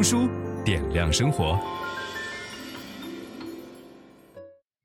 读书点亮生活。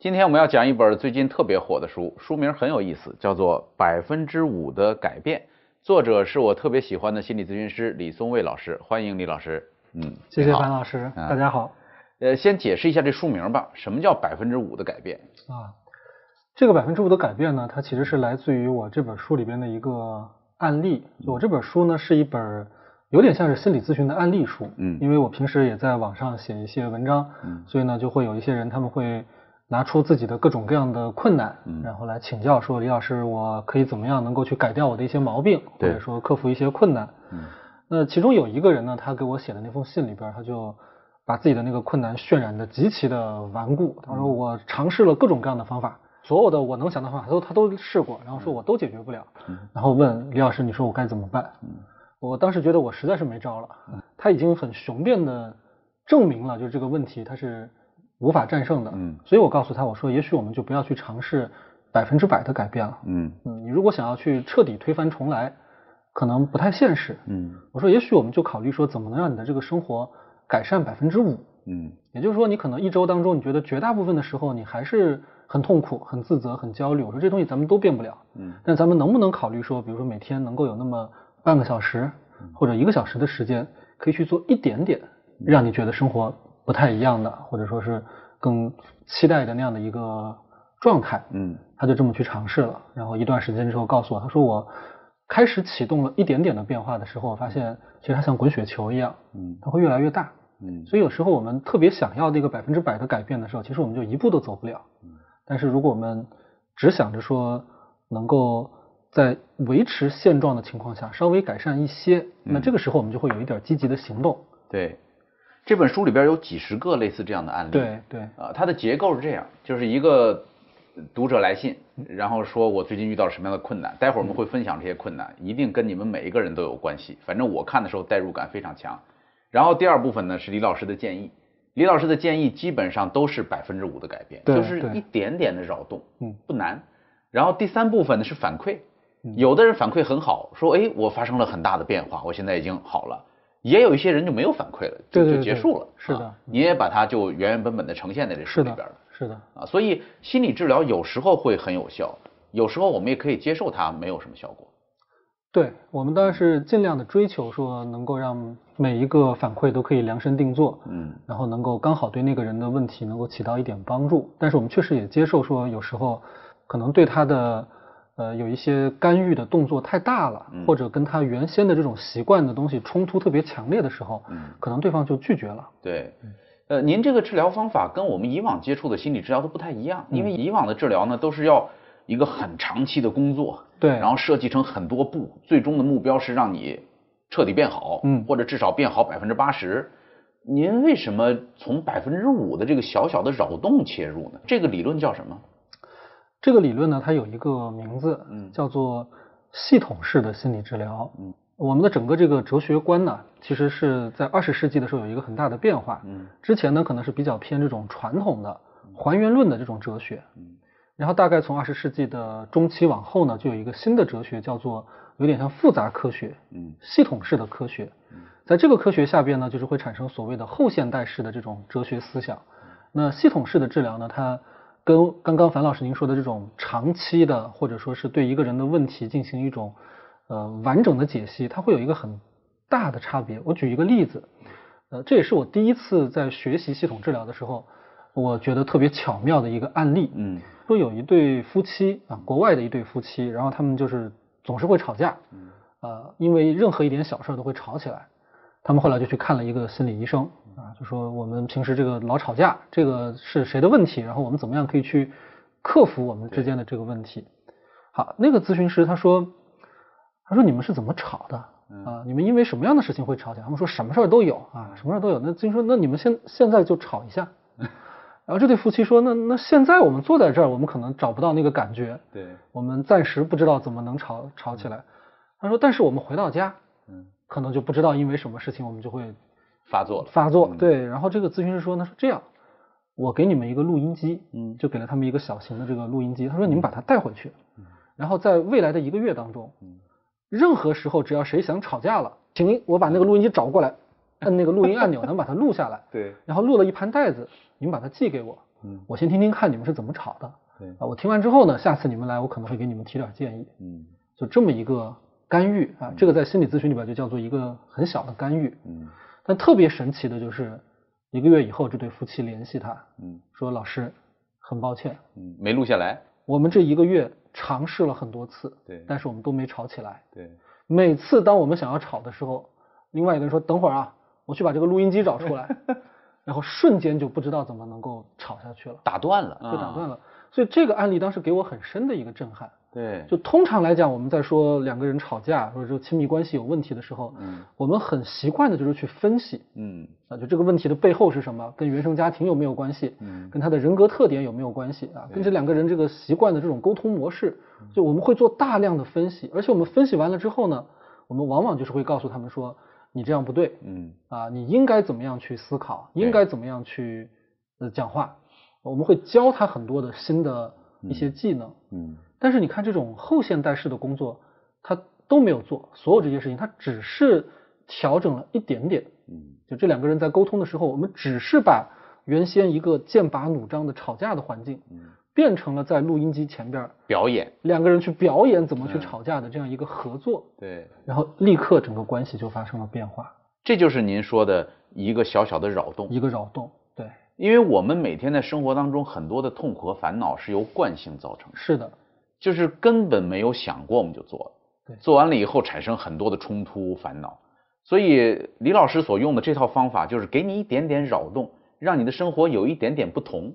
今天我们要讲一本最近特别火的书，书名很有意思，叫做《百分之五的改变》，作者是我特别喜欢的心理咨询师李松蔚老师，欢迎李老师。嗯，谢谢樊老师，嗯，大家好。呃，先解释一下这书名吧，什么叫百分之五的改变啊？这个百分之五的改变呢，它其实是来自于我这本书里边的一个案例。我这本书呢，是一本。有点像是心理咨询的案例书，嗯，因为我平时也在网上写一些文章，嗯，所以呢，就会有一些人他们会拿出自己的各种各样的困难，嗯，然后来请教说，李老师，我可以怎么样能够去改掉我的一些毛病，或者说克服一些困难，嗯，那其中有一个人呢，他给我写的那封信里边，他就把自己的那个困难渲染的极其的顽固，他说我尝试了各种各样的方法，所有的我能想到的方法他都他都试过，然后说我都解决不了，嗯，然后问李老师，你说我该怎么办？嗯。我当时觉得我实在是没招了，他已经很雄辩的证明了，就是这个问题他是无法战胜的，嗯，所以我告诉他，我说也许我们就不要去尝试百分之百的改变了，嗯。嗯，你如果想要去彻底推翻重来，可能不太现实，嗯，我说也许我们就考虑说怎么能让你的这个生活改善百分之五，嗯，也就是说你可能一周当中你觉得绝大部分的时候你还是很痛苦、很自责、很焦虑，我说这东西咱们都变不了，嗯，但咱们能不能考虑说，比如说每天能够有那么半个小时或者一个小时的时间，可以去做一点点让你觉得生活不太一样的，或者说是更期待的那样的一个状态。嗯，他就这么去尝试了，然后一段时间之后告诉我，他说我开始启动了一点点的变化的时候，我发现其实它像滚雪球一样，嗯，它会越来越大。嗯，所以有时候我们特别想要那个百分之百的改变的时候，其实我们就一步都走不了。嗯，但是如果我们只想着说能够。在维持现状的情况下，稍微改善一些，那这个时候我们就会有一点积极的行动。嗯、对，这本书里边有几十个类似这样的案例。对对啊，它的结构是这样，就是一个读者来信，然后说我最近遇到了什么样的困难，待会儿我们会分享这些困难，一定跟你们每一个人都有关系。反正我看的时候代入感非常强。然后第二部分呢是李老师的建议，李老师的建议基本上都是百分之五的改变，就是一点点的扰动，嗯，不难。然后第三部分呢是反馈。有的人反馈很好，说哎，我发生了很大的变化，我现在已经好了。也有一些人就没有反馈了，就就结束了。是的，啊，你也把它就原原本本的呈现在这书里边了。是的，啊，所以心理治疗有时候会很有效，有时候我们也可以接受它没有什么效果。对，我们当然是尽量的追求说能够让每一个反馈都可以量身定做，嗯，然后能够刚好对那个人的问题能够起到一点帮助。但是我们确实也接受说有时候可能对他的。呃，有一些干预的动作太大了，或者跟他原先的这种习惯的东西冲突特别强烈的时候，嗯，可能对方就拒绝了。对，呃，您这个治疗方法跟我们以往接触的心理治疗都不太一样，因为以往的治疗呢都是要一个很长期的工作，对，然后设计成很多步，最终的目标是让你彻底变好，嗯，或者至少变好百分之八十。您为什么从百分之五的这个小小的扰动切入呢？这个理论叫什么？这个理论呢，它有一个名字，嗯，叫做系统式的心理治疗。嗯，我们的整个这个哲学观呢，其实是在二十世纪的时候有一个很大的变化。嗯，之前呢可能是比较偏这种传统的还原论的这种哲学。嗯，然后大概从二十世纪的中期往后呢，就有一个新的哲学，叫做有点像复杂科学。嗯，系统式的科学。嗯，在这个科学下边呢，就是会产生所谓的后现代式的这种哲学思想。那系统式的治疗呢，它跟刚刚樊老师您说的这种长期的，或者说是对一个人的问题进行一种呃完整的解析，它会有一个很大的差别。我举一个例子，呃，这也是我第一次在学习系统治疗的时候，我觉得特别巧妙的一个案例。嗯，说有一对夫妻啊，国外的一对夫妻，然后他们就是总是会吵架，呃，因为任何一点小事都会吵起来。他们后来就去看了一个心理医生。啊，就说我们平时这个老吵架，这个是谁的问题？然后我们怎么样可以去克服我们之间的这个问题？好，那个咨询师他说，他说你们是怎么吵的？啊，你们因为什么样的事情会吵架？他们说什么事儿都有啊，什么事儿都有。那金说，那你们现现在就吵一下。然后这对夫妻说，那那现在我们坐在这儿，我们可能找不到那个感觉。对，我们暂时不知道怎么能吵吵起来。他说，但是我们回到家，嗯，可能就不知道因为什么事情我们就会发作了。发作，对。然后这个咨询师说，呢是这样。我给你们一个录音机，嗯，就给了他们一个小型的这个录音机。他说：“你们把它带回去，嗯，然后在未来的一个月当中，嗯，任何时候只要谁想吵架了，请我把那个录音机找过来，按那个录音按钮，能把它录下来，对，然后录了一盘带子，你们把它寄给我，嗯，我先听听看你们是怎么吵的，对，啊，我听完之后呢，下次你们来，我可能会给你们提点建议，嗯，就这么一个干预啊，这个在心理咨询里边就叫做一个很小的干预，嗯，但特别神奇的就是。”一个月以后，这对夫妻联系他，嗯，说老师，很抱歉，嗯，没录下来。我们这一个月尝试了很多次，对，但是我们都没吵起来，对。每次当我们想要吵的时候，另外一个人说等会儿啊，我去把这个录音机找出来，然后瞬间就不知道怎么能够吵下去了，打断了，就打断了。所以这个案例当时给我很深的一个震撼。对，就通常来讲，我们在说两个人吵架或者说亲密关系有问题的时候，嗯，我们很习惯的就是去分析，嗯，啊，就这个问题的背后是什么，跟原生家庭有没有关系，嗯，跟他的人格特点有没有关系啊，跟这两个人这个习惯的这种沟通模式，就我们会做大量的分析，而且我们分析完了之后呢，我们往往就是会告诉他们说，你这样不对，嗯，啊，你应该怎么样去思考，应该怎么样去呃讲话，我们会教他很多的新的一些技能，嗯。但是你看这种后现代式的工作，他都没有做，所有这些事情他只是调整了一点点。嗯，就这两个人在沟通的时候，我们只是把原先一个剑拔弩张的吵架的环境，嗯，变成了在录音机前边表演，两个人去表演怎么去吵架的这样一个合作。对，然后立刻整个关系就发生了变化。这就是您说的一个小小的扰动，一个扰动。对，因为我们每天在生活当中很多的痛苦和烦恼是由惯性造成的。是的。就是根本没有想过，我们就做了。做完了以后产生很多的冲突烦恼。所以李老师所用的这套方法，就是给你一点点扰动，让你的生活有一点点不同。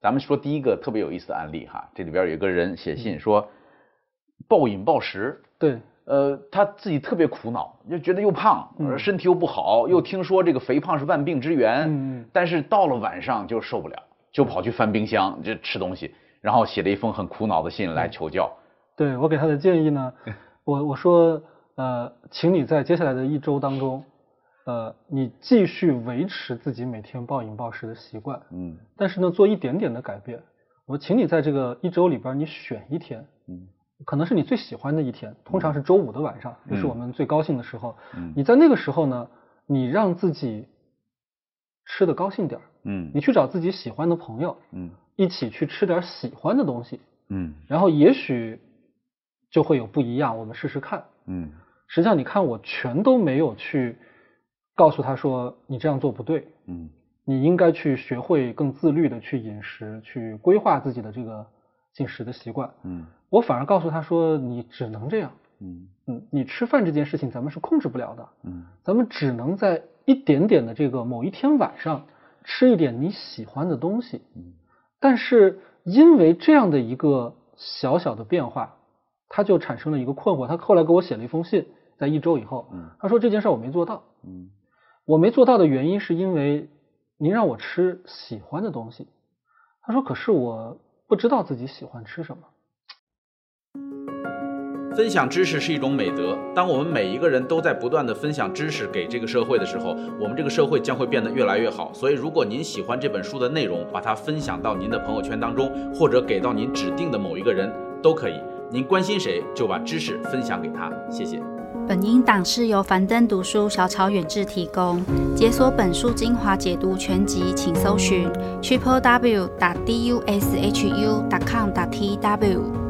咱们说第一个特别有意思的案例哈，这里边有一个人写信说，暴饮暴食，对，呃，他自己特别苦恼，就觉得又胖，身体又不好，又听说这个肥胖是万病之源，嗯，但是到了晚上就受不了，就跑去翻冰箱就吃东西。然后写了一封很苦恼的信来求教。对，我给他的建议呢，我我说，呃，请你在接下来的一周当中，呃，你继续维持自己每天暴饮暴食的习惯，嗯，但是呢，做一点点的改变。我请你在这个一周里边，你选一天，嗯，可能是你最喜欢的一天，通常是周五的晚上，也是我们最高兴的时候。嗯，你在那个时候呢，你让自己吃得高兴点，嗯，你去找自己喜欢的朋友，嗯。一起去吃点喜欢的东西，嗯，然后也许就会有不一样。我们试试看，嗯。实际上，你看我全都没有去告诉他说你这样做不对，嗯，你应该去学会更自律的去饮食，去规划自己的这个进食的习惯，嗯。我反而告诉他说你只能这样，嗯嗯，你吃饭这件事情咱们是控制不了的，嗯，咱们只能在一点点的这个某一天晚上吃一点你喜欢的东西，嗯。但是因为这样的一个小小的变化，他就产生了一个困惑。他后来给我写了一封信，在一周以后，他说这件事我没做到。嗯，我没做到的原因是因为您让我吃喜欢的东西。他说，可是我不知道自己喜欢吃什么。分享知识是一种美德。当我们每一个人都在不断地分享知识给这个社会的时候，我们这个社会将会变得越来越好。所以，如果您喜欢这本书的内容，把它分享到您的朋友圈当中，或者给到您指定的某一个人都可以。您关心谁，就把知识分享给他。谢谢。本音档是由樊登读书小草远志提供。解锁本书精华解读全集，请搜寻 triple w 打 d u s h u 点 com 打 t w。